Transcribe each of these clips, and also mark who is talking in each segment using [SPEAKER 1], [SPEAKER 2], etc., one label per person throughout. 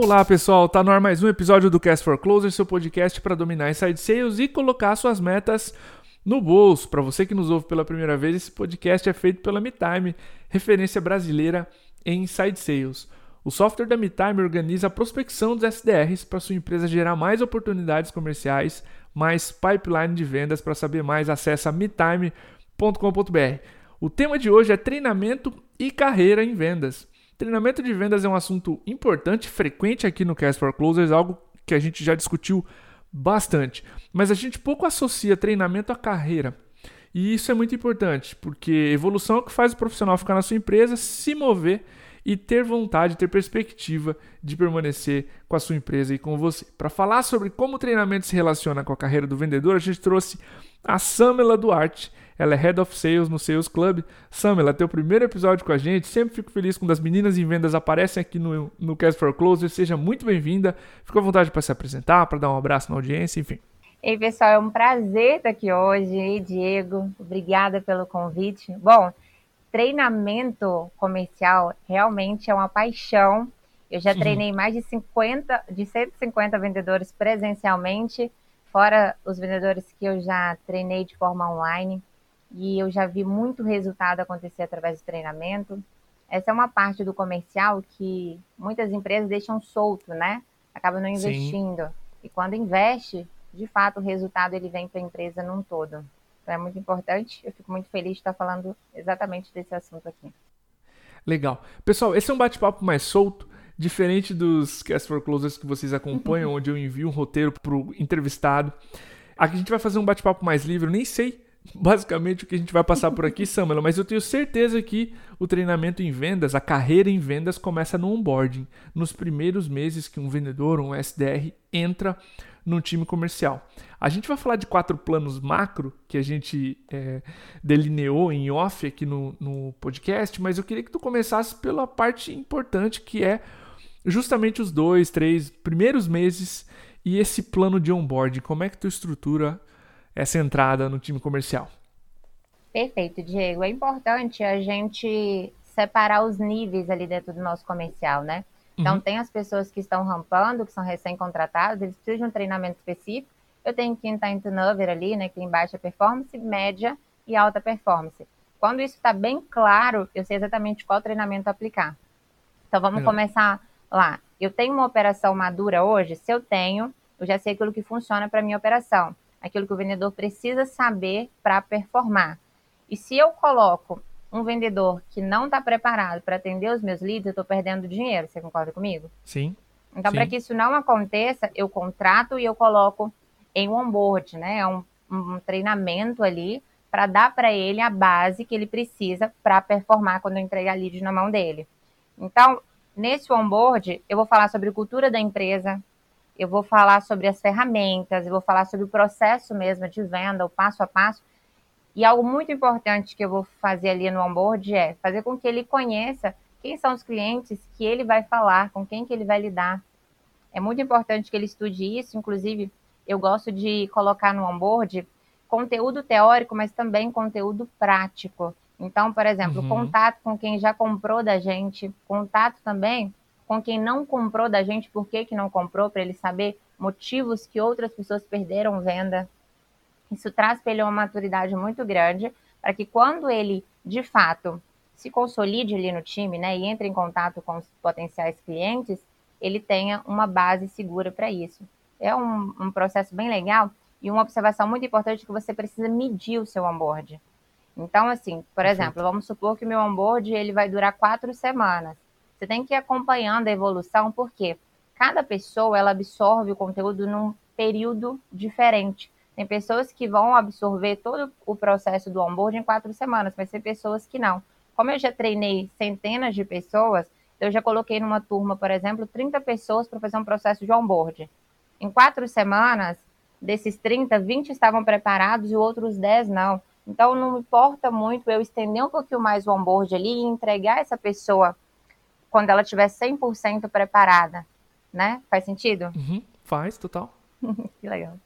[SPEAKER 1] Olá pessoal, tá no ar mais um episódio do Cast for Closer, seu podcast para dominar inside sales e colocar suas metas no bolso. Para você que nos ouve pela primeira vez, esse podcast é feito pela MeTime, referência brasileira em inside sales. O software da MeTime organiza a prospecção dos SDRs para sua empresa gerar mais oportunidades comerciais, mais pipeline de vendas. Para saber mais, acesse metime.com.br. O tema de hoje é treinamento e carreira em vendas. Treinamento de vendas é um assunto importante, frequente aqui no Cast for Closers, algo que a gente já discutiu bastante. Mas a gente pouco associa treinamento à carreira. E isso é muito importante, porque evolução é o que faz o profissional ficar na sua empresa, se mover e ter vontade, ter perspectiva de permanecer com a sua empresa e com você. Para falar sobre como o treinamento se relaciona com a carreira do vendedor, a gente trouxe a Samela Duarte. Ela é Head of Sales no Sales Club. Samela, teu primeiro episódio com a gente. Sempre fico feliz quando as meninas em vendas aparecem aqui no, no Cast for Closer. Seja muito bem-vinda. Fica à vontade para se apresentar, para dar um abraço na audiência, enfim.
[SPEAKER 2] Ei, pessoal, é um prazer estar aqui hoje. Ei, Diego, obrigada pelo convite. Bom, treinamento comercial realmente é uma paixão. Eu já treinei mais de 50, de 150 vendedores presencialmente, fora os vendedores que eu já treinei de forma online. E eu já vi muito resultado acontecer através do treinamento. Essa é uma parte do comercial que muitas empresas deixam solto, né? Acabam não investindo. Sim. E quando investe, de fato, o resultado ele vem para a empresa num todo. Então é muito importante. Eu fico muito feliz de estar falando exatamente desse assunto aqui.
[SPEAKER 1] Legal. Pessoal, esse é um bate-papo mais solto, diferente dos Cast for Closers que vocês acompanham, onde eu envio um roteiro para o entrevistado. Aqui a gente vai fazer um bate-papo mais livre. Eu nem sei basicamente o que a gente vai passar por aqui, Samela, mas eu tenho certeza que o treinamento em vendas, a carreira em vendas começa no onboarding, nos primeiros meses que um vendedor, um SDR entra no time comercial. A gente vai falar de quatro planos macro que a gente é, delineou em off aqui no, no podcast, mas eu queria que tu começasse pela parte importante que é justamente os dois, três primeiros meses e esse plano de onboarding. Como é que tu estrutura essa entrada no time comercial?
[SPEAKER 2] Perfeito, Diego. É importante a gente separar os níveis ali dentro do nosso comercial, né? Então, uhum. tem as pessoas que estão rampando, que são recém-contratados, eles precisam de um treinamento específico. Eu tenho quem está em turnover ali, né, que tem baixa performance, média e alta performance. Quando isso está bem claro, eu sei exatamente qual treinamento aplicar. Então, vamos Legal. começar lá. Eu tenho uma operação madura hoje? Se eu tenho, eu já sei aquilo que funciona para minha operação. Aquilo que o vendedor precisa saber para performar. E se eu coloco um vendedor que não está preparado para atender os meus leads, eu estou perdendo dinheiro. Você concorda comigo?
[SPEAKER 1] Sim.
[SPEAKER 2] Então, para que isso não aconteça, eu contrato e eu coloco em um onboard, né? É um, um treinamento ali para dar para ele a base que ele precisa para performar quando eu entregar lead na mão dele. Então, nesse onboard, eu vou falar sobre cultura da empresa, eu vou falar sobre as ferramentas, eu vou falar sobre o processo mesmo de venda, o passo a passo, e algo muito importante que eu vou fazer ali no onboard é fazer com que ele conheça quem são os clientes que ele vai falar, com quem que ele vai lidar. É muito importante que ele estude isso, inclusive eu gosto de colocar no onboard conteúdo teórico, mas também conteúdo prático. Então, por exemplo, uhum. contato com quem já comprou da gente, contato também com quem não comprou da gente, por que, que não comprou, para ele saber motivos que outras pessoas perderam venda. Isso traz para ele uma maturidade muito grande para que quando ele, de fato, se consolide ali no time, né, e entre em contato com os potenciais clientes, ele tenha uma base segura para isso. É um, um, processo bem legal e uma observação muito importante que você precisa medir o seu onboard. Então, assim, por exemplo, vamos supor que o meu onboard ele vai durar quatro semanas. Você tem que ir acompanhando a evolução, porque cada pessoa ela absorve o conteúdo num período diferente. Tem pessoas que vão absorver todo o processo do onboard em quatro semanas, mas tem pessoas que não. Como eu já treinei centenas de pessoas, eu já coloquei numa turma, por exemplo, 30 pessoas para fazer um processo de onboard. Em quatro semanas, desses 30, 20 estavam preparados e outros 10 não. Então, não importa muito eu estender um pouquinho mais o onboard ali e entregar essa pessoa quando ela estiver 100% preparada, né? Faz sentido?
[SPEAKER 1] Uhum, faz, total.
[SPEAKER 2] que legal.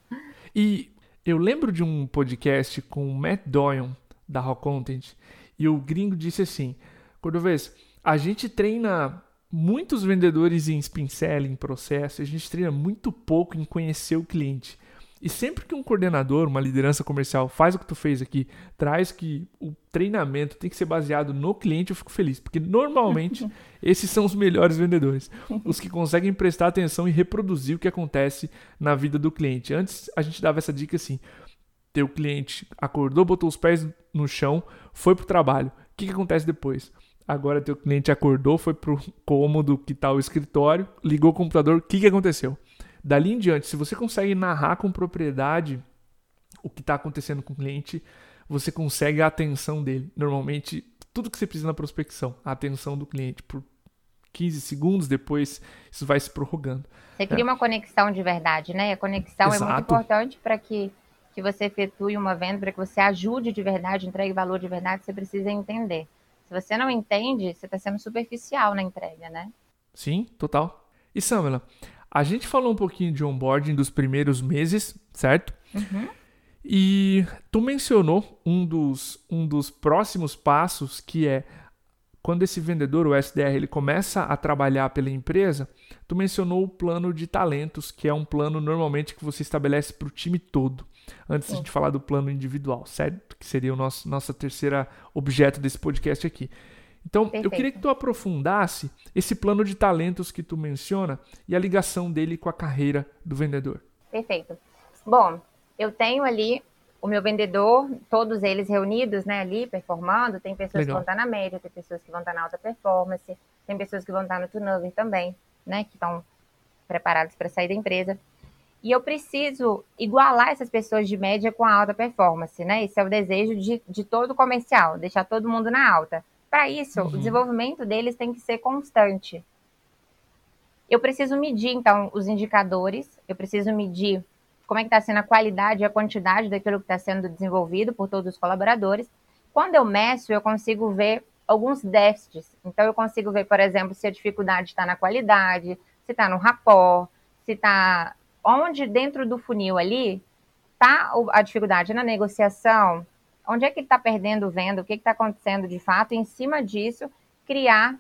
[SPEAKER 1] E eu lembro de um podcast com o Matt Doyon, da Raw Content, e o gringo disse assim: Cordovez, a gente treina muitos vendedores em spin selling, processo, a gente treina muito pouco em conhecer o cliente. E sempre que um coordenador, uma liderança comercial faz o que tu fez aqui, traz que o treinamento tem que ser baseado no cliente, eu fico feliz, porque normalmente esses são os melhores vendedores, os que conseguem prestar atenção e reproduzir o que acontece na vida do cliente. Antes a gente dava essa dica assim: teu cliente acordou, botou os pés no chão, foi pro trabalho. O que, que acontece depois? Agora teu cliente acordou, foi pro cômodo que está o escritório, ligou o computador, o que, que aconteceu? Dali em diante, se você consegue narrar com propriedade o que está acontecendo com o cliente, você consegue a atenção dele. Normalmente, tudo que você precisa na prospecção, a atenção do cliente por 15 segundos, depois isso vai se prorrogando.
[SPEAKER 2] Você cria é. uma conexão de verdade, né? A conexão Exato. é muito importante para que, que você efetue uma venda, para que você ajude de verdade, entregue valor de verdade, você precisa entender. Se você não entende, você está sendo superficial na entrega, né?
[SPEAKER 1] Sim, total. E Samela, a gente falou um pouquinho de onboarding dos primeiros meses, certo? Uhum. E tu mencionou um dos, um dos próximos passos que é quando esse vendedor, o SDR, ele começa a trabalhar pela empresa, tu mencionou o plano de talentos, que é um plano normalmente que você estabelece para o time todo. Antes de falar do plano individual, certo? Que seria o nosso nossa terceira objeto desse podcast aqui. Então, Perfeito. eu queria que tu aprofundasse esse plano de talentos que tu menciona e a ligação dele com a carreira do vendedor.
[SPEAKER 2] Perfeito. Bom, eu tenho ali o meu vendedor, todos eles reunidos, né, ali performando. Tem pessoas Legal. que vão estar na média, tem pessoas que vão estar na alta performance, tem pessoas que vão estar no turnover também, né, que estão preparados para sair da empresa. E eu preciso igualar essas pessoas de média com a alta performance, né? Esse é o desejo de, de todo comercial, deixar todo mundo na alta. Para isso, uhum. o desenvolvimento deles tem que ser constante. Eu preciso medir, então, os indicadores, eu preciso medir como é que está sendo a qualidade e a quantidade daquilo que está sendo desenvolvido por todos os colaboradores. Quando eu meço, eu consigo ver alguns déficits. Então, eu consigo ver, por exemplo, se a dificuldade está na qualidade, se está no rapport, se está onde dentro do funil ali está a dificuldade na negociação, onde é que ele está perdendo venda, o que está acontecendo de fato, e em cima disso, criar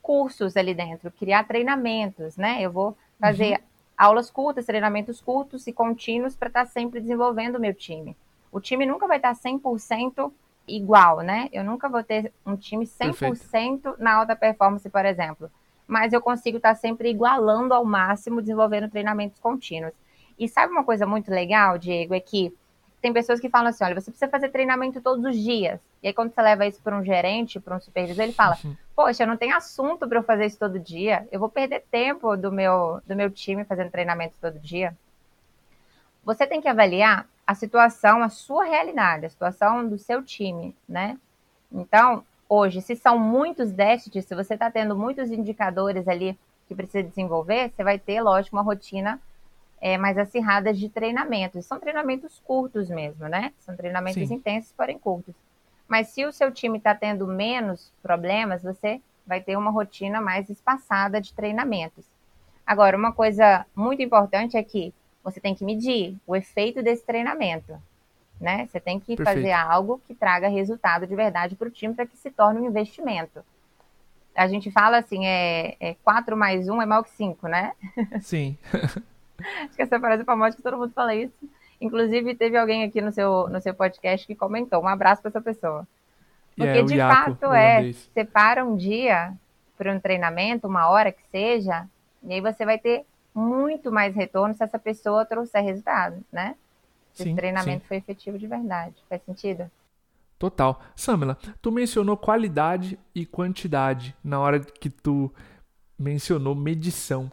[SPEAKER 2] cursos ali dentro, criar treinamentos, né? Eu vou fazer uhum. aulas curtas, treinamentos curtos e contínuos para estar tá sempre desenvolvendo o meu time. O time nunca vai estar tá 100% igual, né? Eu nunca vou ter um time 100% Perfeito. na alta performance, por exemplo. Mas eu consigo estar tá sempre igualando ao máximo, desenvolvendo treinamentos contínuos. E sabe uma coisa muito legal, Diego, é que tem pessoas que falam assim: olha, você precisa fazer treinamento todos os dias. E aí, quando você leva isso para um gerente, para um supervisor, ele fala: uhum. Poxa, não tem assunto para eu fazer isso todo dia. Eu vou perder tempo do meu, do meu time fazendo treinamento todo dia. Você tem que avaliar a situação, a sua realidade, a situação do seu time, né? Então, hoje, se são muitos déficits, se você está tendo muitos indicadores ali que precisa desenvolver, você vai ter, lógico, uma rotina é, mais acirradas de treinamentos. São treinamentos curtos mesmo, né? São treinamentos Sim. intensos, porém curtos. Mas se o seu time está tendo menos problemas, você vai ter uma rotina mais espaçada de treinamentos. Agora, uma coisa muito importante é que você tem que medir o efeito desse treinamento. Né? Você tem que Perfeito. fazer algo que traga resultado de verdade para o time para que se torne um investimento. A gente fala assim, é, é 4 mais 1 é maior que 5, né?
[SPEAKER 1] Sim.
[SPEAKER 2] Acho que essa frase é famosa que todo mundo fala isso. Inclusive, teve alguém aqui no seu, no seu podcast que comentou. Um abraço para essa pessoa. Porque, é, de Iaco, fato, é, separa um dia para um treinamento, uma hora que seja, e aí você vai ter muito mais retorno se essa pessoa trouxer resultado, né? Se sim, treinamento sim. foi efetivo de verdade. Faz sentido?
[SPEAKER 1] Total. Samela, tu mencionou qualidade e quantidade na hora que tu mencionou medição.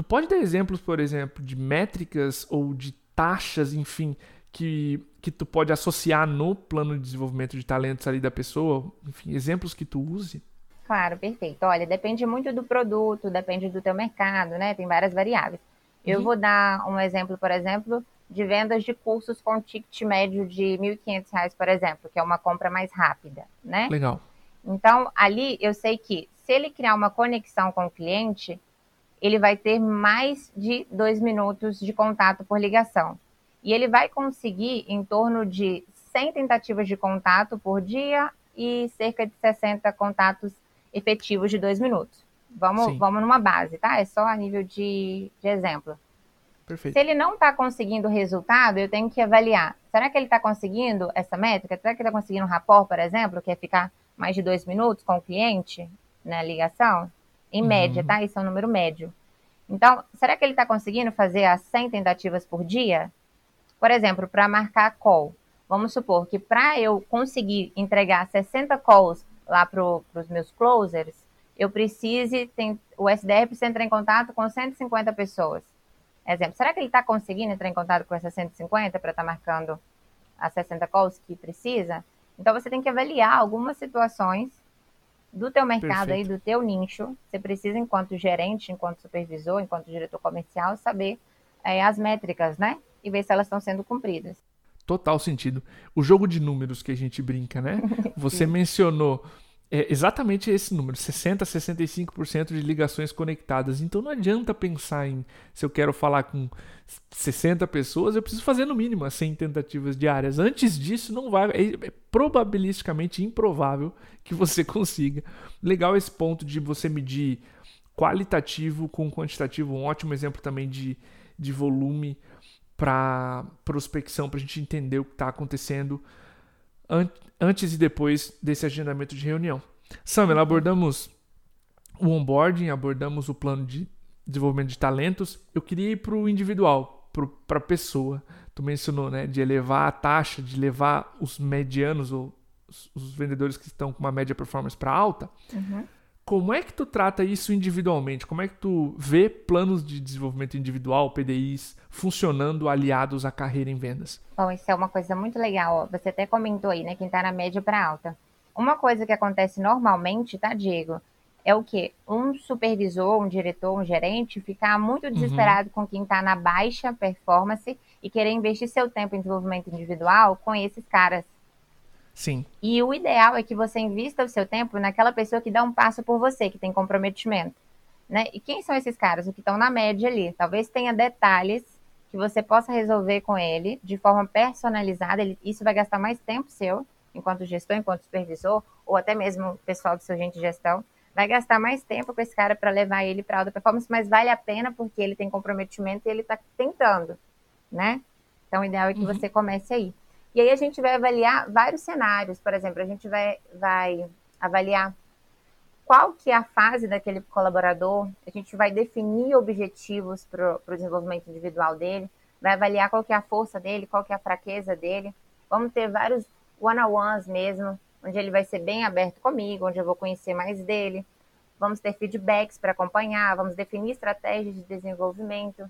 [SPEAKER 1] Tu pode dar exemplos, por exemplo, de métricas ou de taxas, enfim, que, que tu pode associar no plano de desenvolvimento de talentos ali da pessoa? Enfim, exemplos que tu use?
[SPEAKER 2] Claro, perfeito. Olha, depende muito do produto, depende do teu mercado, né? Tem várias variáveis. Eu uhum. vou dar um exemplo, por exemplo, de vendas de cursos com ticket médio de R$ 1.500, por exemplo, que é uma compra mais rápida, né?
[SPEAKER 1] Legal.
[SPEAKER 2] Então, ali eu sei que se ele criar uma conexão com o cliente, ele vai ter mais de dois minutos de contato por ligação. E ele vai conseguir em torno de 100 tentativas de contato por dia e cerca de 60 contatos efetivos de dois minutos. Vamos, vamos numa base, tá? É só a nível de, de exemplo. Perfeito. Se ele não está conseguindo o resultado, eu tenho que avaliar. Será que ele está conseguindo essa métrica? Será que ele está conseguindo um rapport, por exemplo, que é ficar mais de dois minutos com o cliente na ligação? Em uhum. média, tá? Isso é um número médio. Então, será que ele está conseguindo fazer as 100 tentativas por dia? Por exemplo, para marcar call. Vamos supor que para eu conseguir entregar 60 calls lá para os meus closers, eu precise, tem, o SDR precisa entrar em contato com 150 pessoas. Exemplo, será que ele está conseguindo entrar em contato com essas 150 para estar tá marcando as 60 calls que precisa? Então você tem que avaliar algumas situações do teu mercado Perfeito. aí, do teu nicho. Você precisa, enquanto gerente, enquanto supervisor, enquanto diretor comercial, saber é, as métricas, né? E ver se elas estão sendo cumpridas.
[SPEAKER 1] Total sentido. O jogo de números que a gente brinca, né? Você mencionou é exatamente esse número, 60 a 65% de ligações conectadas. Então não adianta pensar em se eu quero falar com 60 pessoas, eu preciso fazer no mínimo 100 tentativas diárias. Antes disso, não vai, é, é probabilisticamente improvável que você consiga. Legal esse ponto de você medir qualitativo com quantitativo, um ótimo exemplo também de, de volume para prospecção, para a gente entender o que está acontecendo antes e depois desse agendamento de reunião. Samela, abordamos o onboarding, abordamos o plano de desenvolvimento de talentos. Eu queria ir para o individual, para a pessoa. Tu mencionou, né, de elevar a taxa, de levar os medianos ou os, os vendedores que estão com uma média performance para alta. Uhum. Como é que tu trata isso individualmente? Como é que tu vê planos de desenvolvimento individual, PDIs, funcionando aliados à carreira em vendas?
[SPEAKER 2] Bom, isso é uma coisa muito legal. Você até comentou aí, né? Quem está na média para alta. Uma coisa que acontece normalmente, tá, Diego? É o que? Um supervisor, um diretor, um gerente ficar muito uhum. desesperado uhum. com quem está na baixa performance e querer investir seu tempo em desenvolvimento individual com esses caras
[SPEAKER 1] Sim.
[SPEAKER 2] E o ideal é que você invista o seu tempo naquela pessoa que dá um passo por você, que tem comprometimento. Né? E quem são esses caras? Os que estão na média ali. Talvez tenha detalhes que você possa resolver com ele de forma personalizada. Ele, isso vai gastar mais tempo seu, enquanto gestor, enquanto supervisor, ou até mesmo o pessoal do seu gente de gestão. Vai gastar mais tempo com esse cara para levar ele para alta performance, mas vale a pena porque ele tem comprometimento e ele está tentando, né? Então, o ideal é que uhum. você comece aí. E aí a gente vai avaliar vários cenários. Por exemplo, a gente vai, vai avaliar qual que é a fase daquele colaborador, a gente vai definir objetivos para o desenvolvimento individual dele, vai avaliar qual que é a força dele, qual que é a fraqueza dele. Vamos ter vários one-on-ones mesmo, onde ele vai ser bem aberto comigo, onde eu vou conhecer mais dele. Vamos ter feedbacks para acompanhar, vamos definir estratégias de desenvolvimento.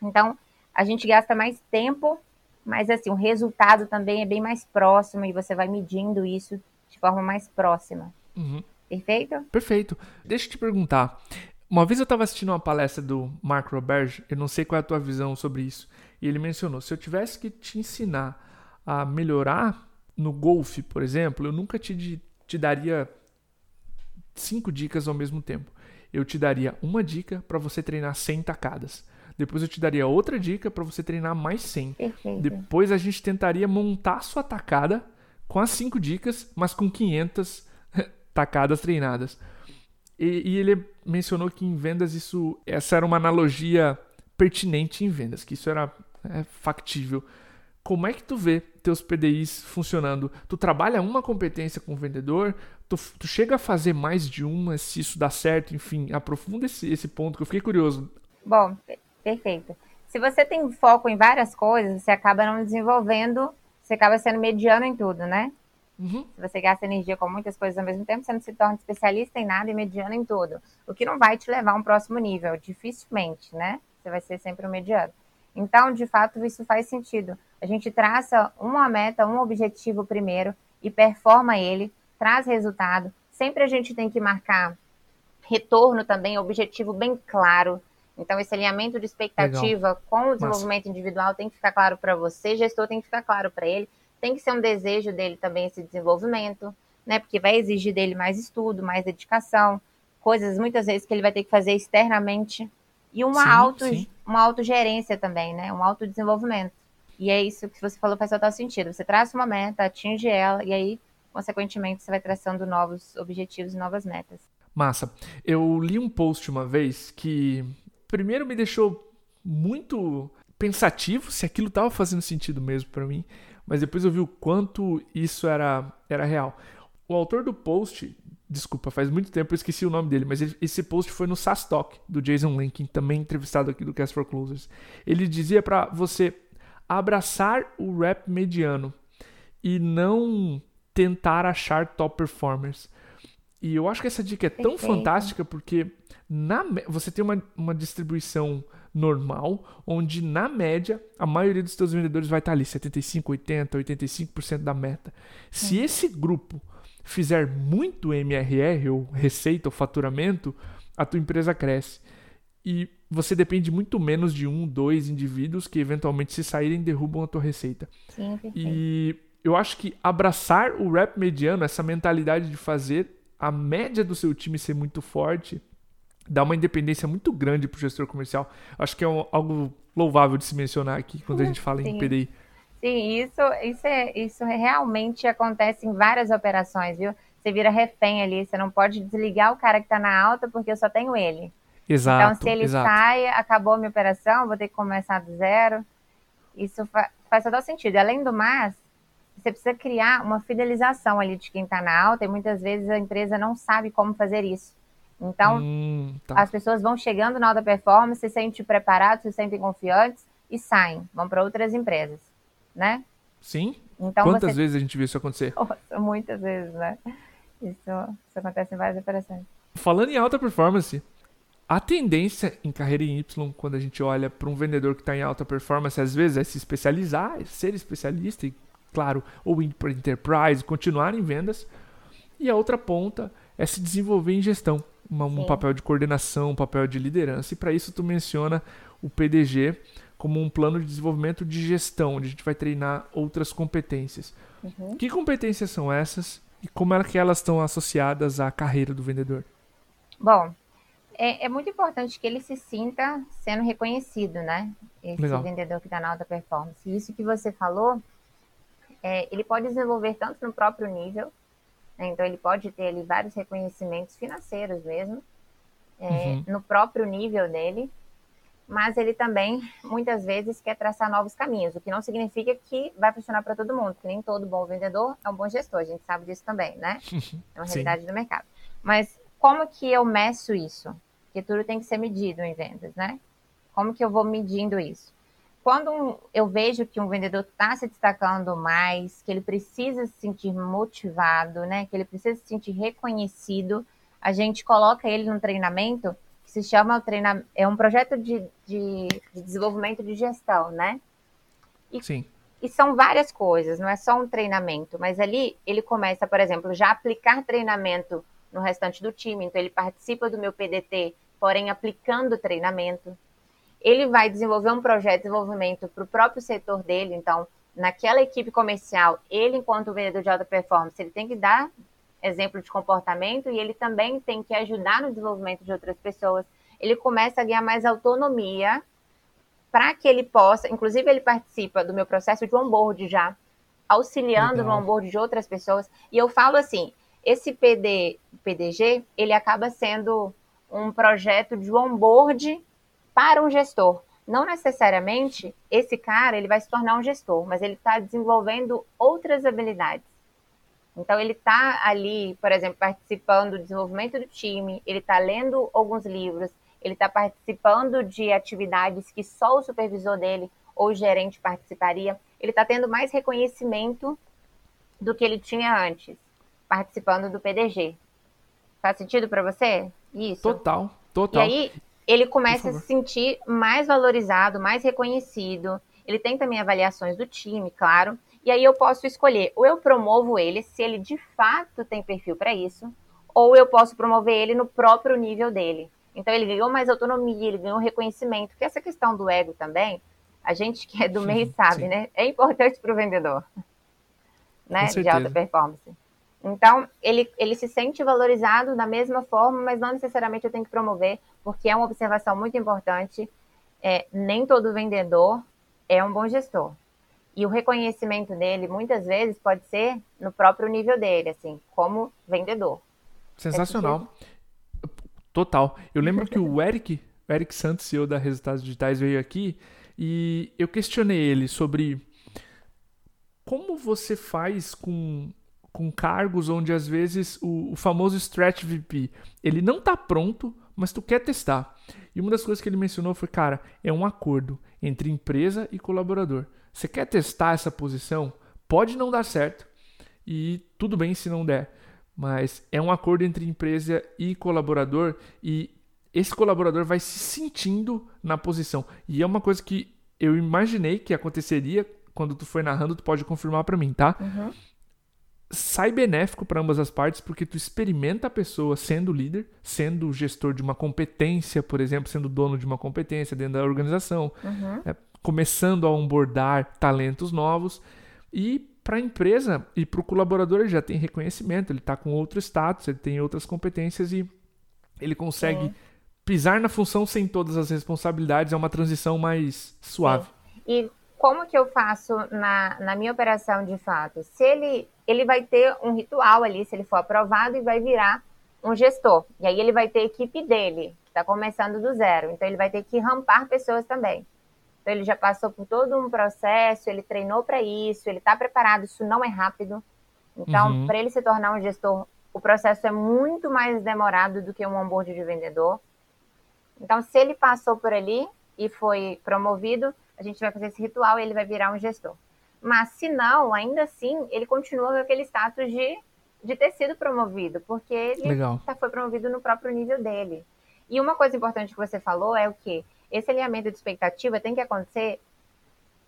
[SPEAKER 2] Então, a gente gasta mais tempo mas assim, o resultado também é bem mais próximo e você vai medindo isso de forma mais próxima. Uhum. Perfeito?
[SPEAKER 1] Perfeito. Deixa eu te perguntar. Uma vez eu estava assistindo uma palestra do Mark Roberge, eu não sei qual é a tua visão sobre isso, e ele mencionou: se eu tivesse que te ensinar a melhorar no golfe, por exemplo, eu nunca te, te daria cinco dicas ao mesmo tempo. Eu te daria uma dica para você treinar 100 tacadas. Depois eu te daria outra dica para você treinar mais 100. Perfeito. Depois a gente tentaria montar a sua tacada com as 5 dicas, mas com 500 tacadas treinadas. E, e, ele mencionou que em vendas isso essa era uma analogia pertinente em vendas, que isso era é, factível. Como é que tu vê teus PDIs funcionando? Tu trabalha uma competência com o vendedor, tu, tu chega a fazer mais de uma, se isso dá certo, enfim, aprofunda esse, esse ponto que eu fiquei curioso.
[SPEAKER 2] Bom, Perfeito. Se você tem foco em várias coisas, você acaba não desenvolvendo, você acaba sendo mediano em tudo, né? Uhum. Se você gasta energia com muitas coisas ao mesmo tempo, você não se torna especialista em nada e mediano em tudo. O que não vai te levar a um próximo nível, dificilmente, né? Você vai ser sempre um mediano. Então, de fato, isso faz sentido. A gente traça uma meta, um objetivo primeiro e performa ele, traz resultado. Sempre a gente tem que marcar retorno também, objetivo bem claro. Então, esse alinhamento de expectativa Legal. com o desenvolvimento Massa. individual tem que ficar claro para você, gestor tem que ficar claro para ele, tem que ser um desejo dele também esse desenvolvimento, né? Porque vai exigir dele mais estudo, mais dedicação, coisas muitas vezes que ele vai ter que fazer externamente e uma sim, auto sim. uma autogerência também, né? Um autodesenvolvimento. E é isso que você falou faz total sentido. Você traça uma meta, atinge ela e aí, consequentemente, você vai traçando novos objetivos e novas metas.
[SPEAKER 1] Massa. Eu li um post uma vez que primeiro me deixou muito pensativo se aquilo estava fazendo sentido mesmo para mim, mas depois eu vi o quanto isso era, era real. O autor do post, desculpa, faz muito tempo eu esqueci o nome dele, mas ele, esse post foi no SaaS Talk do Jason Lincoln, também entrevistado aqui do Cast for Closers. Ele dizia para você abraçar o rap mediano e não tentar achar top performers. E eu acho que essa dica é tão Perfeito. fantástica porque na, você tem uma, uma distribuição normal, onde na média a maioria dos seus vendedores vai estar ali, 75, 80, 85% da meta. Se esse grupo fizer muito MRR, ou receita, ou faturamento, a tua empresa cresce. E você depende muito menos de um, dois indivíduos que eventualmente se saírem derrubam a tua receita.
[SPEAKER 2] Sim,
[SPEAKER 1] e eu acho que abraçar o rap mediano, essa mentalidade de fazer a média do seu time ser muito forte, dá uma independência muito grande para o gestor comercial. Acho que é um, algo louvável de se mencionar aqui quando a gente fala Sim. em PDI.
[SPEAKER 2] Sim, isso, isso, é, isso realmente acontece em várias operações, viu? Você vira refém ali, você não pode desligar o cara que está na alta porque eu só tenho ele.
[SPEAKER 1] Exato.
[SPEAKER 2] Então, se ele
[SPEAKER 1] exato.
[SPEAKER 2] sai, acabou a minha operação, vou ter que começar do zero. Isso fa faz todo sentido. Além do mais, você precisa criar uma fidelização ali de quem está na alta e muitas vezes a empresa não sabe como fazer isso. Então, hum, tá. as pessoas vão chegando na alta performance, se sentem preparados, se sentem confiantes e saem, vão para outras empresas, né?
[SPEAKER 1] Sim. Então, Quantas você... vezes a gente viu isso acontecer?
[SPEAKER 2] Nossa, muitas vezes, né? Isso, isso acontece em várias operações.
[SPEAKER 1] Falando em alta performance, a tendência em carreira em Y, quando a gente olha para um vendedor que está em alta performance, às vezes é se especializar, é ser especialista e, claro, ou para enterprise, continuar em vendas. E a outra ponta é se desenvolver em gestão uma, um papel de coordenação, um papel de liderança. E para isso tu menciona o PDG como um plano de desenvolvimento de gestão, onde a gente vai treinar outras competências. Uhum. Que competências são essas e como é que elas estão associadas à carreira do vendedor?
[SPEAKER 2] Bom, é, é muito importante que ele se sinta sendo reconhecido, né? Esse Legal. vendedor que está na alta performance. Isso que você falou, é, ele pode desenvolver tanto no próprio nível, né? Então, ele pode ter ali vários reconhecimentos financeiros mesmo, é, uhum. no próprio nível dele, mas ele também, muitas vezes, quer traçar novos caminhos, o que não significa que vai funcionar para todo mundo, porque nem todo bom vendedor é um bom gestor, a gente sabe disso também, né? É uma realidade do mercado. Mas como que eu meço isso? Porque tudo tem que ser medido em vendas, né? Como que eu vou medindo isso? Quando eu vejo que um vendedor está se destacando mais, que ele precisa se sentir motivado, né? Que ele precisa se sentir reconhecido, a gente coloca ele num treinamento que se chama o treinamento, é um projeto de, de, de, desenvolvimento de gestão, né?
[SPEAKER 1] E, Sim.
[SPEAKER 2] E são várias coisas, não é só um treinamento, mas ali ele começa, por exemplo, já aplicar treinamento no restante do time, então ele participa do meu PDT, porém aplicando treinamento ele vai desenvolver um projeto de desenvolvimento para o próprio setor dele, então, naquela equipe comercial, ele, enquanto vendedor de alta performance, ele tem que dar exemplo de comportamento e ele também tem que ajudar no desenvolvimento de outras pessoas. Ele começa a ganhar mais autonomia para que ele possa, inclusive ele participa do meu processo de onboard já, auxiliando Legal. no onboard de outras pessoas. E eu falo assim, esse PD, PDG, ele acaba sendo um projeto de onboard para um gestor. Não necessariamente esse cara ele vai se tornar um gestor, mas ele está desenvolvendo outras habilidades. Então ele está ali, por exemplo, participando do desenvolvimento do time, ele está lendo alguns livros, ele está participando de atividades que só o supervisor dele ou o gerente participaria. Ele está tendo mais reconhecimento do que ele tinha antes, participando do PDG. Faz sentido para você? Isso.
[SPEAKER 1] Total, total.
[SPEAKER 2] E aí ele começa a se sentir mais valorizado, mais reconhecido. Ele tem também avaliações do time, claro. E aí eu posso escolher, ou eu promovo ele se ele de fato tem perfil para isso, ou eu posso promover ele no próprio nível dele. Então ele ganhou mais autonomia, ele ganhou reconhecimento, porque essa questão do ego também, a gente que é do meio sabe, sim. né? É importante para o vendedor, né? De alta performance. Então, ele, ele se sente valorizado da mesma forma, mas não necessariamente eu tenho que promover, porque é uma observação muito importante. É, nem todo vendedor é um bom gestor. E o reconhecimento dele, muitas vezes, pode ser no próprio nível dele, assim, como vendedor.
[SPEAKER 1] Sensacional. Total. Eu lembro que o Eric, o Eric Santos, CEO da Resultados Digitais, veio aqui e eu questionei ele sobre como você faz com, com cargos onde às vezes o, o famoso stretch VP, ele não está pronto, mas tu quer testar. E uma das coisas que ele mencionou foi, cara, é um acordo entre empresa e colaborador. Você quer testar essa posição? Pode não dar certo e tudo bem se não der, mas é um acordo entre empresa e colaborador e esse colaborador vai se sentindo na posição. E é uma coisa que eu imaginei que aconteceria quando tu foi narrando, tu pode confirmar para mim, tá? Uhum. Sai benéfico para ambas as partes porque tu experimenta a pessoa sendo líder, sendo gestor de uma competência, por exemplo, sendo dono de uma competência dentro da organização, uhum. é, começando a onboardar talentos novos e para a empresa e para o colaborador ele já tem reconhecimento, ele está com outro status, ele tem outras competências e ele consegue Sim. pisar na função sem todas as responsabilidades, é uma transição mais suave. Sim.
[SPEAKER 2] E como que eu faço na, na minha operação de fato? Se ele, ele vai ter um ritual ali, se ele for aprovado, e vai virar um gestor. E aí ele vai ter a equipe dele, que está começando do zero. Então ele vai ter que rampar pessoas também. Então ele já passou por todo um processo, ele treinou para isso, ele está preparado, isso não é rápido. Então, uhum. para ele se tornar um gestor, o processo é muito mais demorado do que um onboard de vendedor. Então, se ele passou por ali e foi promovido, a gente vai fazer esse ritual e ele vai virar um gestor. Mas se não, ainda assim, ele continua com aquele status de, de ter sido promovido, porque ele tá, foi promovido no próprio nível dele. E uma coisa importante que você falou é o quê? esse alinhamento de expectativa tem que acontecer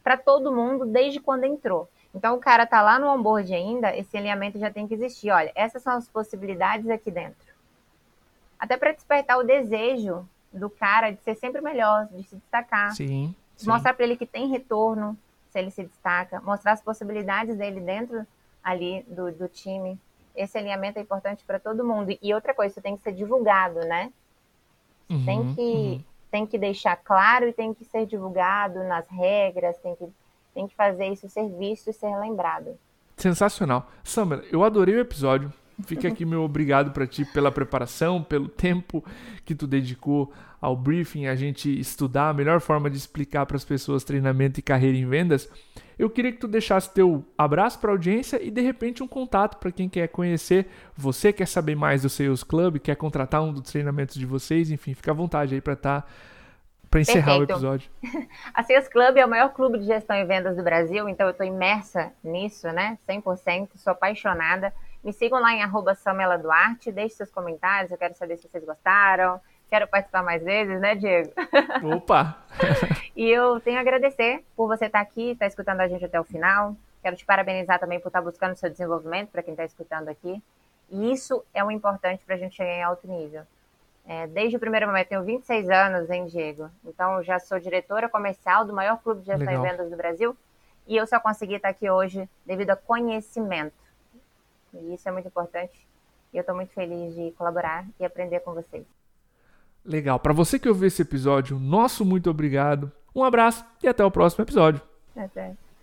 [SPEAKER 2] para todo mundo desde quando entrou. Então, o cara tá lá no onboard ainda, esse alinhamento já tem que existir. Olha, essas são as possibilidades aqui dentro. Até para despertar o desejo do cara de ser sempre melhor, de se destacar.
[SPEAKER 1] Sim. Sim.
[SPEAKER 2] Mostrar para ele que tem retorno se ele se destaca. Mostrar as possibilidades dele dentro ali do, do time. Esse alinhamento é importante para todo mundo. E outra coisa, isso tem que ser divulgado, né? Uhum, tem que uhum tem que deixar claro e tem que ser divulgado nas regras, tem que, tem que fazer isso ser visto e ser lembrado.
[SPEAKER 1] Sensacional. Summer, eu adorei o episódio. Fica aqui meu obrigado para ti pela preparação, pelo tempo que tu dedicou ao briefing, a gente estudar a melhor forma de explicar para as pessoas treinamento e carreira em vendas. Eu queria que tu deixasse teu abraço para a audiência e de repente um contato para quem quer conhecer. Você quer saber mais do Sales Club, quer contratar um dos treinamentos de vocês, enfim, fica à vontade aí para tá, para encerrar Perfeito. o episódio.
[SPEAKER 2] A Sales Club é o maior clube de gestão e vendas do Brasil, então eu estou imersa nisso, né? 100%, sou apaixonada. Me sigam lá em arroba Samela Duarte, deixe seus comentários, eu quero saber se vocês gostaram. Quero participar mais vezes, né, Diego?
[SPEAKER 1] Opa!
[SPEAKER 2] e eu tenho a agradecer por você estar aqui, estar escutando a gente até o final. Quero te parabenizar também por estar buscando seu desenvolvimento, para quem está escutando aqui. E isso é o importante para a gente chegar em alto nível. É, desde o primeiro momento, tenho 26 anos, hein, Diego? Então, já sou diretora comercial do maior clube de gestão Legal. e vendas do Brasil. E eu só consegui estar aqui hoje devido a conhecimento. E isso é muito importante. E eu estou muito feliz de colaborar e aprender com vocês.
[SPEAKER 1] Legal. Para você que ouviu esse episódio, nosso muito obrigado. Um abraço e até o próximo episódio.
[SPEAKER 2] Até.